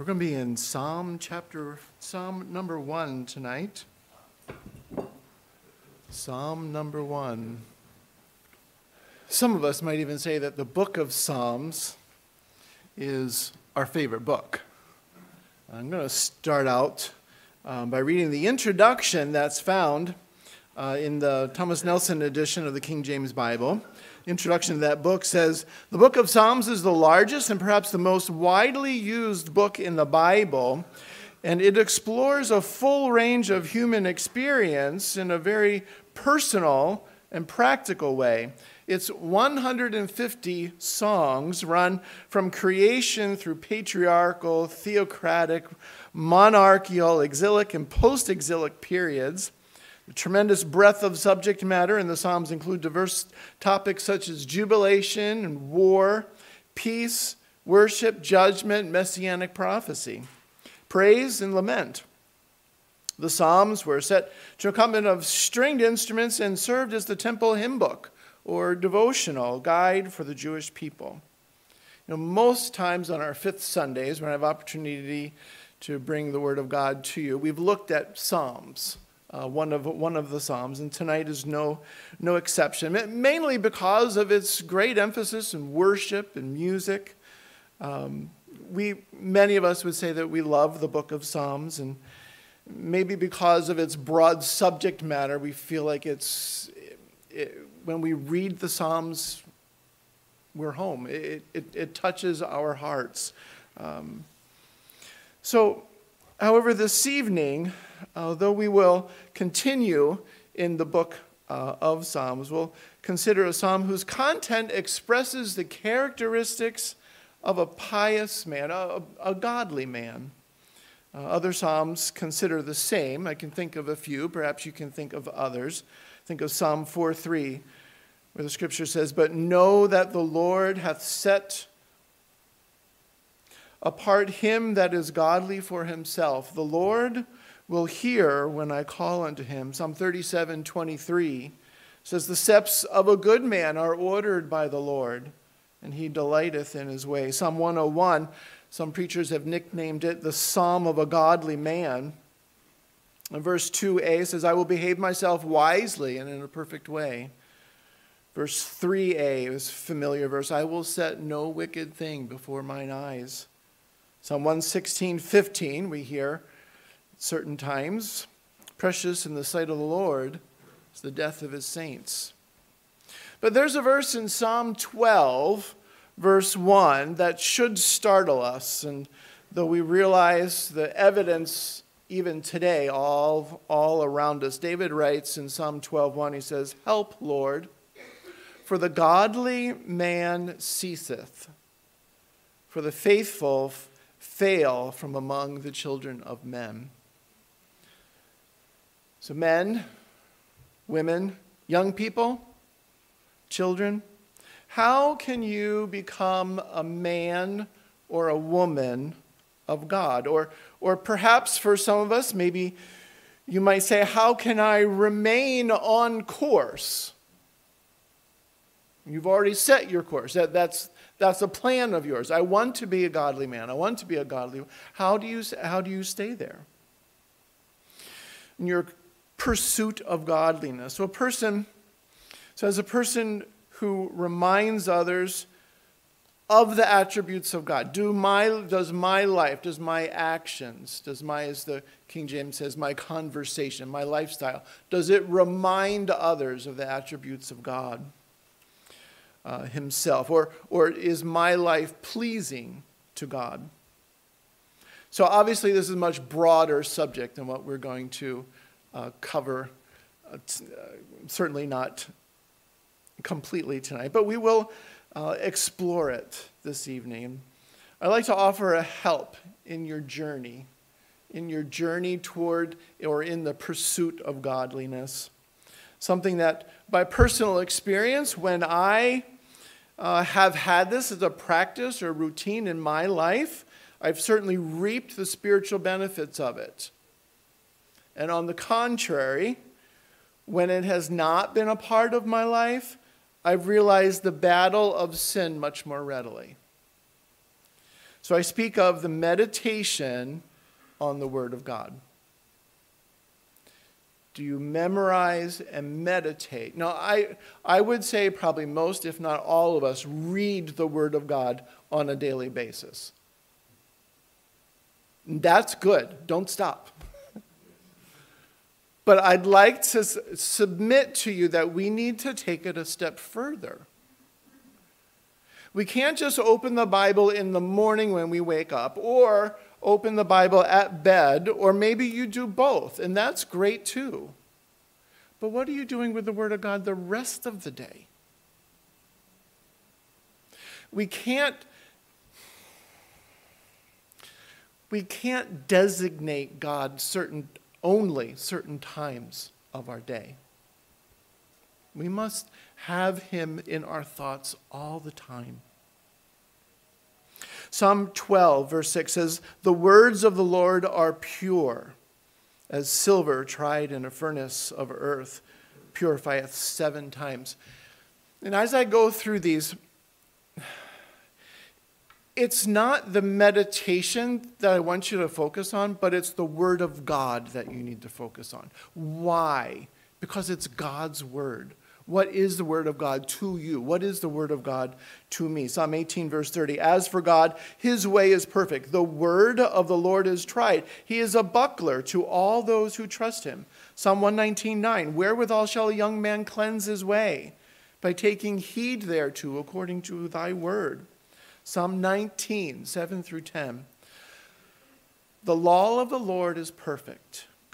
We're going to be in Psalm chapter, Psalm number one tonight. Psalm number one. Some of us might even say that the book of Psalms is our favorite book. I'm going to start out um, by reading the introduction that's found uh, in the Thomas Nelson edition of the King James Bible introduction to that book says the book of Psalms is the largest and perhaps the most widely used book in the Bible, and it explores a full range of human experience in a very personal and practical way. It's 150 songs run from creation through patriarchal, theocratic, monarchical, exilic, and post exilic periods. Tremendous breadth of subject matter in the Psalms include diverse topics such as jubilation and war, peace, worship, judgment, messianic prophecy, praise, and lament. The Psalms were set to a accompaniment of stringed instruments and served as the temple hymn book or devotional guide for the Jewish people. You know, most times on our fifth Sundays, when I have opportunity to bring the Word of God to you, we've looked at Psalms uh, one, of, one of the Psalms, and tonight is no, no exception, mainly because of its great emphasis in worship and music. Um, we, many of us would say that we love the book of Psalms, and maybe because of its broad subject matter, we feel like it's, it, when we read the Psalms, we're home. It, it, it touches our hearts. Um, so, however, this evening, although we will continue in the book uh, of Psalms, we'll consider a psalm whose content expresses the characteristics of a pious man, a, a godly man. Uh, other psalms consider the same. I can think of a few, perhaps you can think of others. Think of Psalm 4 3, where the scripture says, But know that the Lord hath set apart him that is godly for himself. The Lord will hear when I call unto him. Psalm 37 23 says, The steps of a good man are ordered by the Lord, and he delighteth in his way. Psalm 101, some preachers have nicknamed it the Psalm of a godly man. And verse 2a says, I will behave myself wisely and in a perfect way. Verse 3a is a familiar verse, I will set no wicked thing before mine eyes. Psalm 116, 15, we hear, certain times. Precious in the sight of the Lord is the death of his saints. But there's a verse in Psalm 12, verse 1, that should startle us. And though we realize the evidence even today all, all around us, David writes in Psalm 12:1, he says, Help, Lord, for the godly man ceaseth, for the faithful fail from among the children of men. So, men, women, young people, children, how can you become a man or a woman of God? Or, or perhaps for some of us, maybe you might say, How can I remain on course? You've already set your course. That, that's, that's a plan of yours. I want to be a godly man. I want to be a godly. How do you, how do you stay there? And you're pursuit of godliness. So a person, so as a person who reminds others of the attributes of God, do my, does my life, does my actions, does my, as the King James says, my conversation, my lifestyle, does it remind others of the attributes of God uh, Himself? Or, or is my life pleasing to God? So obviously, this is a much broader subject than what we're going to uh, cover, uh, t- uh, certainly not completely tonight, but we will uh, explore it this evening. I'd like to offer a help in your journey, in your journey toward or in the pursuit of godliness. Something that, by personal experience, when I uh, have had this as a practice or routine in my life, I've certainly reaped the spiritual benefits of it. And on the contrary, when it has not been a part of my life, I've realized the battle of sin much more readily. So I speak of the meditation on the Word of God. Do you memorize and meditate? Now, I, I would say probably most, if not all of us, read the Word of God on a daily basis. That's good. Don't stop. but I'd like to submit to you that we need to take it a step further. We can't just open the Bible in the morning when we wake up, or open the Bible at bed, or maybe you do both, and that's great too. But what are you doing with the Word of God the rest of the day? We can't we can't designate God certain only certain times of our day. We must have him in our thoughts all the time. Psalm 12, verse 6 says, The words of the Lord are pure, as silver tried in a furnace of earth purifieth seven times. And as I go through these, it's not the meditation that I want you to focus on, but it's the Word of God that you need to focus on. Why? Because it's God's Word. What is the word of God to you? What is the word of God to me? Psalm 18, verse 30. As for God, his way is perfect. The word of the Lord is tried. He is a buckler to all those who trust him. Psalm 119, 9. Wherewithal shall a young man cleanse his way? By taking heed thereto according to thy word. Psalm 19, 7 through 10. The law of the Lord is perfect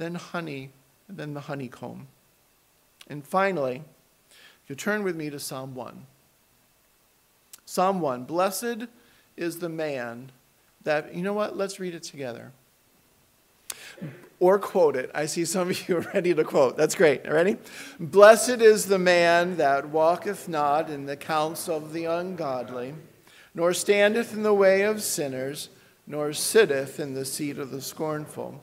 then honey, and then the honeycomb. And finally, you turn with me to Psalm 1. Psalm 1 Blessed is the man that, you know what? Let's read it together. Or quote it. I see some of you are ready to quote. That's great. Ready? Blessed is the man that walketh not in the counsel of the ungodly, nor standeth in the way of sinners, nor sitteth in the seat of the scornful.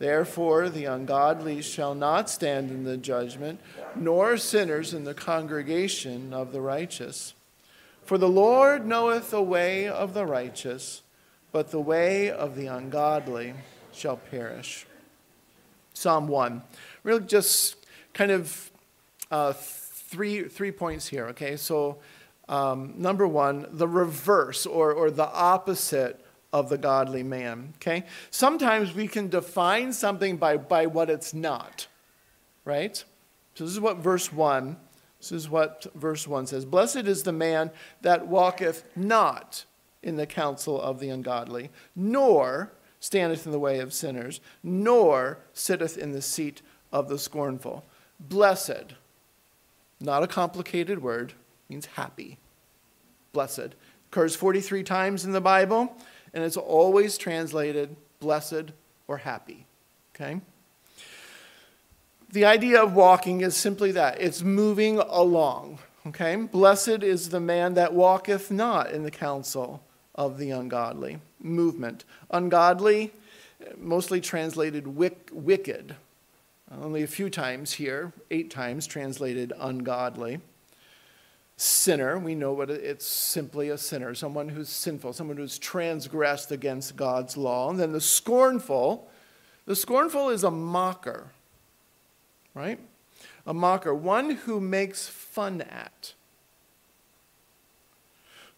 Therefore, the ungodly shall not stand in the judgment, nor sinners in the congregation of the righteous. For the Lord knoweth the way of the righteous, but the way of the ungodly shall perish. Psalm 1. Really, just kind of uh, three, three points here, okay? So, um, number one, the reverse or, or the opposite of the godly man. Okay? Sometimes we can define something by, by what it's not. Right? So this is what verse 1, this is what verse 1 says. Blessed is the man that walketh not in the counsel of the ungodly, nor standeth in the way of sinners, nor sitteth in the seat of the scornful. Blessed, not a complicated word, means happy. Blessed. Occurs 43 times in the Bible and it's always translated blessed or happy. Okay? The idea of walking is simply that it's moving along. Okay? Blessed is the man that walketh not in the counsel of the ungodly. Movement. Ungodly, mostly translated wick, wicked. Only a few times here, eight times translated ungodly sinner. We know what it's simply a sinner, someone who's sinful, someone who's transgressed against God's law. And then the scornful, the scornful is a mocker, right? A mocker, one who makes fun at.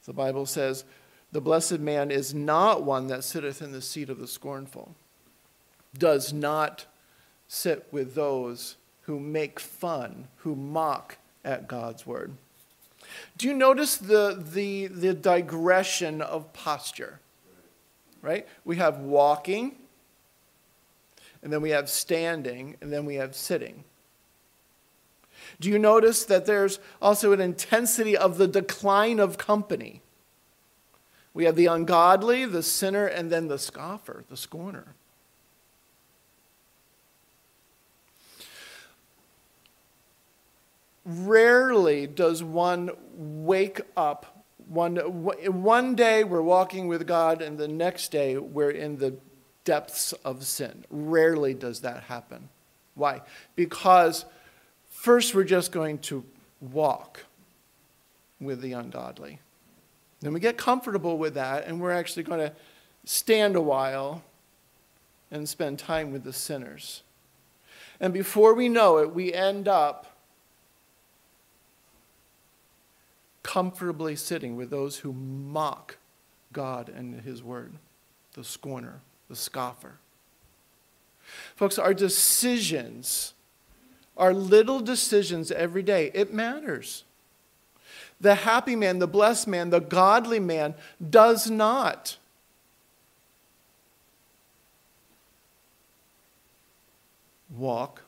The Bible says, The blessed man is not one that sitteth in the seat of the scornful, does not sit with those who make fun, who mock at God's word. Do you notice the, the, the digression of posture? Right? We have walking, and then we have standing, and then we have sitting. Do you notice that there's also an intensity of the decline of company? We have the ungodly, the sinner, and then the scoffer, the scorner. Rarely does one wake up. One, one day we're walking with God, and the next day we're in the depths of sin. Rarely does that happen. Why? Because first we're just going to walk with the ungodly. Then we get comfortable with that, and we're actually going to stand a while and spend time with the sinners. And before we know it, we end up comfortably sitting with those who mock God and His Word, the scorner, the scoffer. Folks, our decisions, our little decisions every day, it matters. The happy man, the blessed man, the godly man does not. Walk,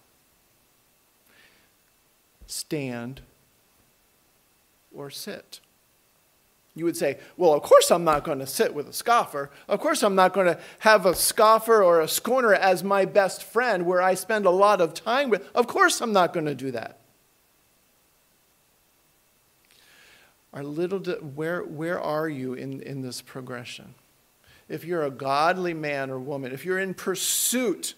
stand, or sit. You would say, Well, of course I'm not going to sit with a scoffer. Of course I'm not going to have a scoffer or a scorner as my best friend where I spend a lot of time with. Of course I'm not going to do that. Our little, where, where are you in, in this progression? If you're a godly man or woman, if you're in pursuit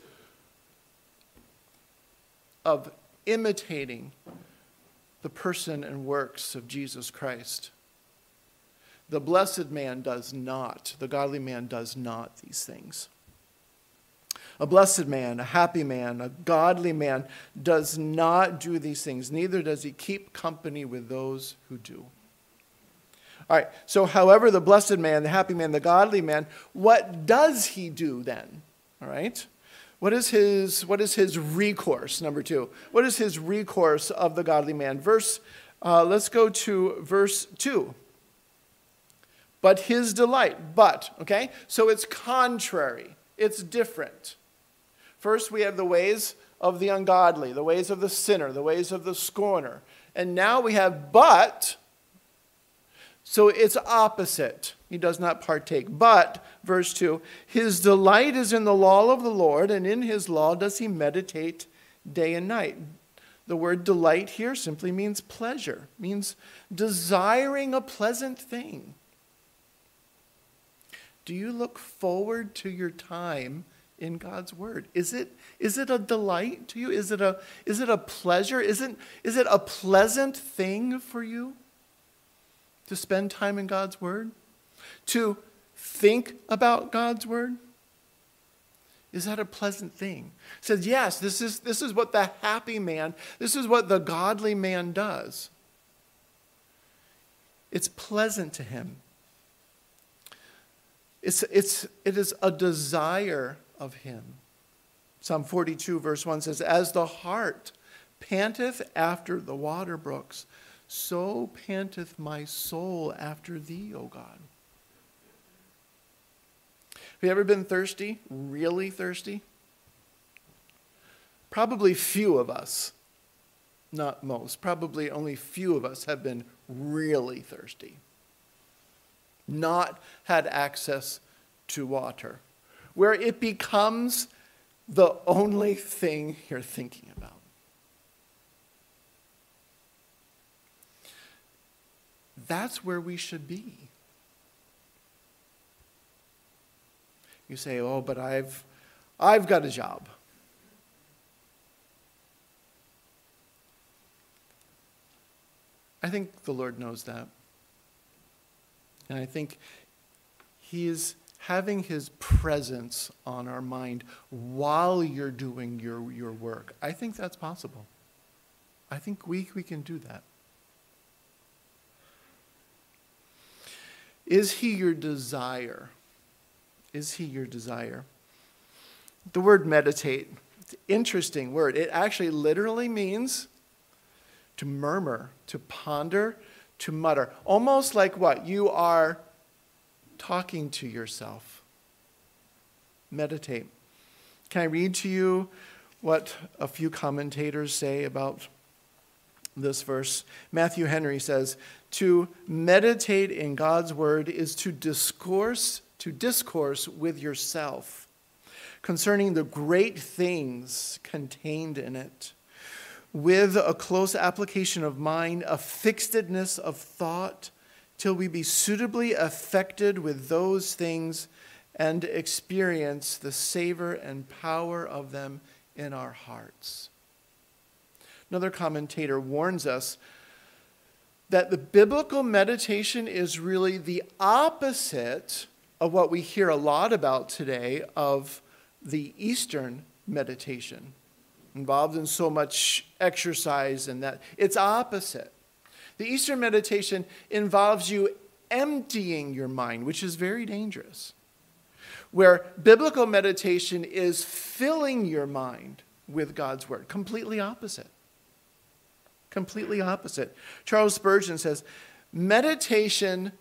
of imitating the person and works of Jesus Christ. The blessed man does not, the godly man does not these things. A blessed man, a happy man, a godly man does not do these things, neither does he keep company with those who do. All right, so however, the blessed man, the happy man, the godly man, what does he do then? All right? What is his, what is his recourse, number two? What is his recourse of the godly man? Verse, uh, let's go to verse two. But his delight, but, okay? So it's contrary, it's different. First, we have the ways of the ungodly, the ways of the sinner, the ways of the scorner. And now we have but, so it's opposite. He does not partake. But, verse 2, his delight is in the law of the Lord, and in his law does he meditate day and night. The word delight here simply means pleasure, means desiring a pleasant thing. Do you look forward to your time in God's word? Is it, is it a delight to you? Is it a, is it a pleasure? Isn't, is it a pleasant thing for you? To spend time in God's Word? To think about God's Word? Is that a pleasant thing? says, yes, this is, this is what the happy man, this is what the godly man does. It's pleasant to him. It's, it's, it is a desire of him. Psalm 42, verse 1 says, As the hart panteth after the water brooks, so panteth my soul after thee, O God. Have you ever been thirsty? Really thirsty? Probably few of us, not most, probably only few of us have been really thirsty. Not had access to water, where it becomes the only thing you're thinking about. That's where we should be. You say, "Oh, but I've I've got a job." I think the Lord knows that. And I think He is having His presence on our mind while you're doing your, your work. I think that's possible. I think we, we can do that. Is he your desire? Is he your desire? The word meditate, interesting word. It actually literally means to murmur, to ponder, to mutter. Almost like what? You are talking to yourself. Meditate. Can I read to you what a few commentators say about this verse? Matthew Henry says, To meditate in God's word is to discourse, to discourse with yourself concerning the great things contained in it with a close application of mind, a fixedness of thought, till we be suitably affected with those things and experience the savor and power of them in our hearts. Another commentator warns us that the biblical meditation is really the opposite of what we hear a lot about today of the Eastern meditation involved in so much exercise and that. It's opposite. The Eastern meditation involves you emptying your mind, which is very dangerous. Where biblical meditation is filling your mind with God's word, completely opposite. Completely opposite. Charles Spurgeon says, meditation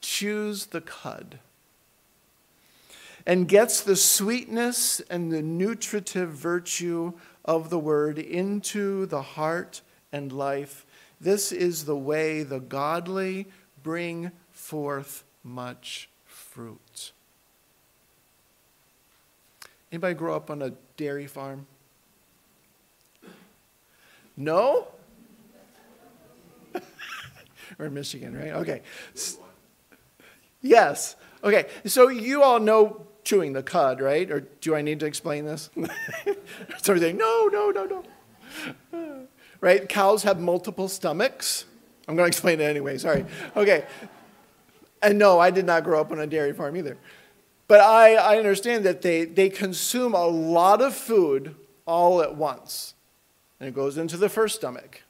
chews the cud and gets the sweetness and the nutritive virtue of the word into the heart and life. This is the way the godly bring forth much fruit. Anybody grow up on a dairy farm? No? We're Michigan, right? Okay. Yes. Okay. So you all know chewing the cud, right? Or do I need to explain this? so saying, no, no, no, no. Right? Cows have multiple stomachs. I'm going to explain it anyway, sorry. Okay. And no, I did not grow up on a dairy farm either. But I, I understand that they, they consume a lot of food all at once. And it goes into the first stomach.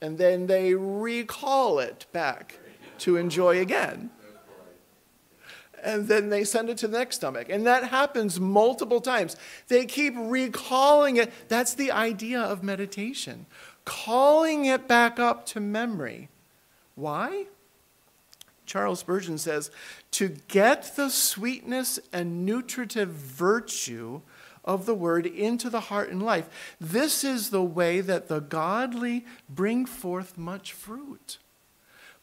And then they recall it back to enjoy again and then they send it to the next stomach. And that happens multiple times. They keep recalling it. That's the idea of meditation, calling it back up to memory. Why? Charles Spurgeon says, to get the sweetness and nutritive virtue of the word into the heart and life. This is the way that the godly bring forth much fruit.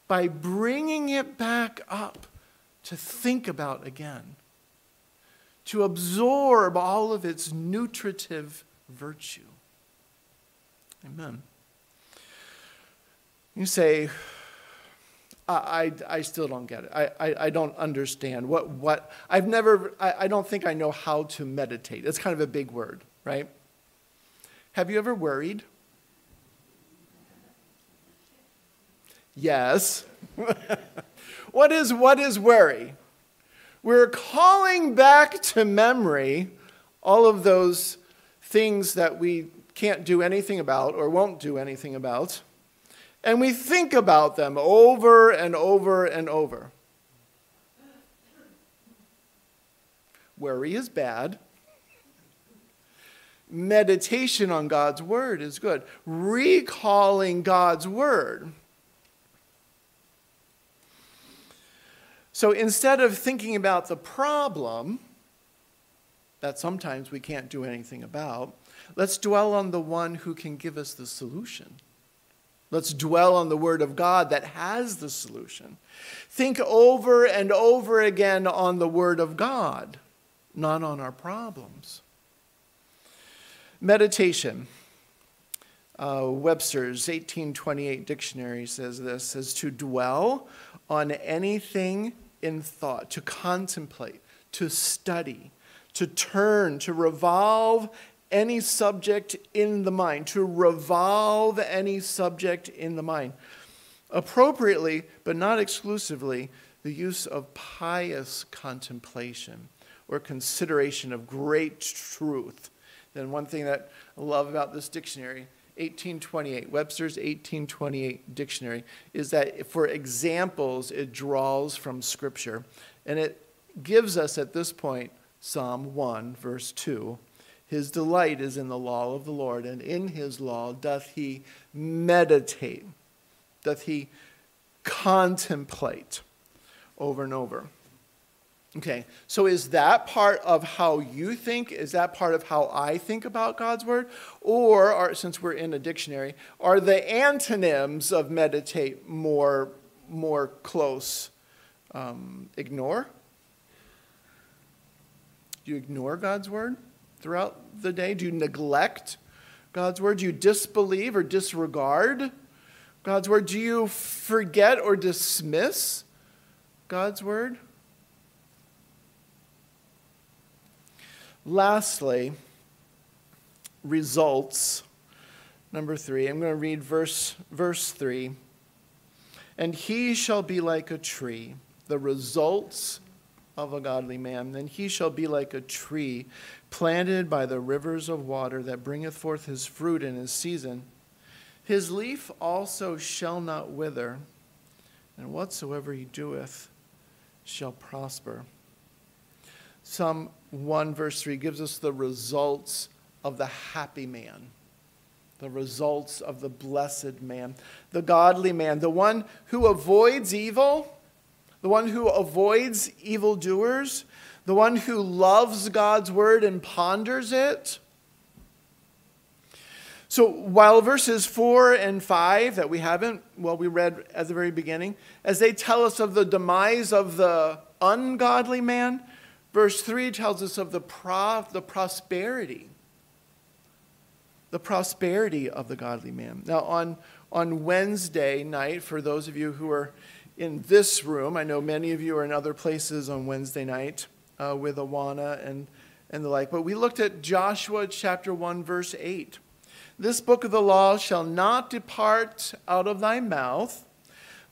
By bringing it back up to think about again, to absorb all of its nutritive virtue. Amen. You say, I, I, still don't get it. I, I, I, don't understand. What, what, I've never, I, I don't think I know how to meditate. It's kind of a big word, right? Have you ever worried? Yes. What is, what is worry? We're calling back to memory all of those things that we can't do anything about or won't do anything about. And we think about them over and over and over. Worry is bad. Meditation on God's word is good. Recalling God's word So instead of thinking about the problem that sometimes we can't do anything about, let's dwell on the one who can give us the solution. Let's dwell on the Word of God that has the solution. Think over and over again on the Word of God, not on our problems. Meditation. Uh, Webster's 1828 dictionary says this says to dwell on anything in thought, to contemplate, to study, to turn, to revolve any subject in the mind, to revolve any subject in the mind. Appropriately, but not exclusively, the use of pious contemplation or consideration of great truth. Then, one thing that I love about this dictionary 1828, Webster's 1828 dictionary, is that for examples, it draws from Scripture. And it gives us at this point Psalm 1, verse 2. His delight is in the law of the Lord, and in his law doth he meditate, doth he contemplate over and over. Okay, so is that part of how you think? Is that part of how I think about God's word? Or, are, since we're in a dictionary, are the antonyms of meditate more, more close? Um, ignore? Do you ignore God's word throughout the day? Do you neglect God's word? Do you disbelieve or disregard God's word? Do you forget or dismiss God's word? Lastly, results. Number three, I'm going to read verse, verse three. And he shall be like a tree, the results of a godly man. Then he shall be like a tree planted by the rivers of water that bringeth forth his fruit in his season. His leaf also shall not wither, and whatsoever he doeth shall prosper. Psalm 1, verse 3 gives us the results of the happy man, the results of the blessed man, the godly man, the one who avoids evil, the one who avoids evildoers, the one who loves God's word and ponders it. So while verses 4 and 5 that we haven't, well, we read at the very beginning, as they tell us of the demise of the ungodly man, Verse 3 tells us of the, pro- the prosperity, the prosperity of the godly man. Now, on, on Wednesday night, for those of you who are in this room, I know many of you are in other places on Wednesday night uh, with Awana and, and the like, but we looked at Joshua chapter 1, verse 8. This book of the law shall not depart out of thy mouth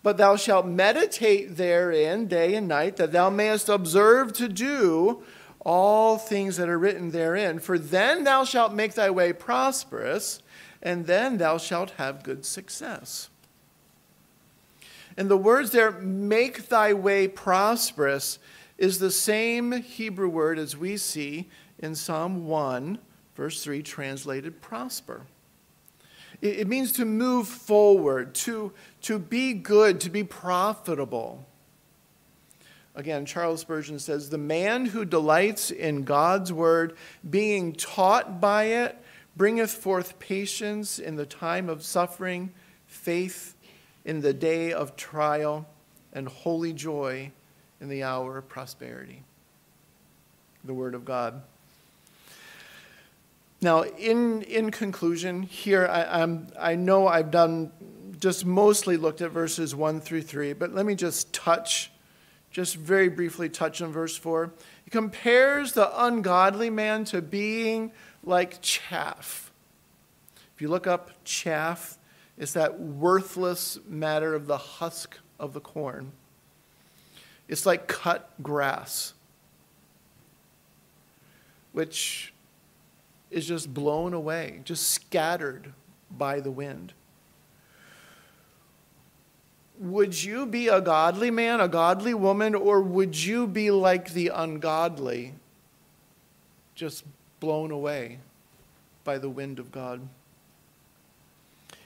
but thou shalt meditate therein day and night, that thou mayest observe to do all things that are written therein. For then thou shalt make thy way prosperous, and then thou shalt have good success. And the words there, make thy way prosperous, is the same Hebrew word as we see in Psalm 1, verse 3, translated prosper. It means to move forward, to, to be good, to be profitable. Again, Charles Spurgeon says, The man who delights in God's word, being taught by it, bringeth forth patience in the time of suffering, faith in the day of trial, and holy joy in the hour of prosperity. The word of God. Now, in, in conclusion, here I, I'm, I know I've done just mostly looked at verses 1 through 3, but let me just touch, just very briefly touch on verse 4. He compares the ungodly man to being like chaff. If you look up chaff, it's that worthless matter of the husk of the corn. It's like cut grass, which is just blown away, just scattered by the wind. Would you be a godly man, a godly woman, or would you be like the ungodly, just blown away by the wind of God?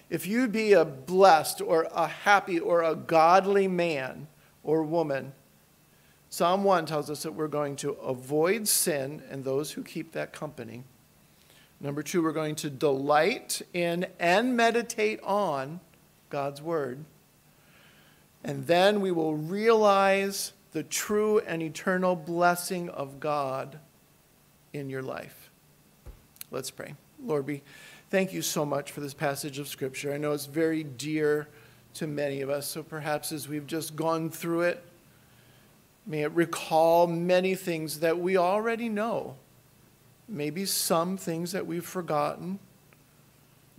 If you be a blessed or a happy or a godly man or woman, Psalm 1 tells us that we're going to avoid sin and those who keep that company. Number two, we're going to delight in and meditate on God's Word. And then we will realize the true and eternal blessing of God in your life. Let's pray. Lord, we thank you so much for this passage of Scripture. I know it's very dear to many of us, so perhaps as we've just gone through it, may it recall many things that we already know maybe some things that we've forgotten.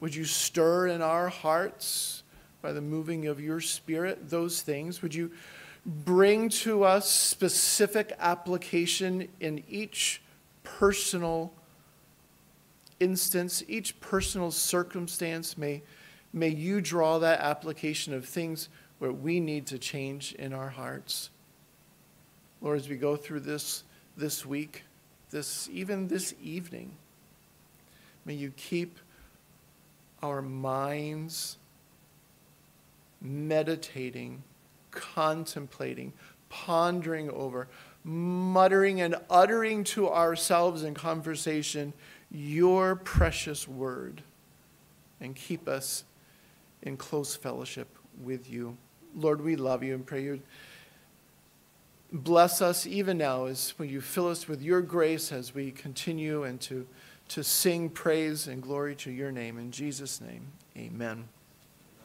Would you stir in our hearts by the moving of your spirit those things? Would you bring to us specific application in each personal instance, each personal circumstance, may, may you draw that application of things where we need to change in our hearts. Lord, as we go through this this week, this even this evening, may you keep our minds meditating, contemplating, pondering over, muttering and uttering to ourselves in conversation your precious word, and keep us in close fellowship with you. Lord, we love you and pray you bless us even now as when you fill us with your grace as we continue and to, to sing praise and glory to your name. In Jesus' name, amen.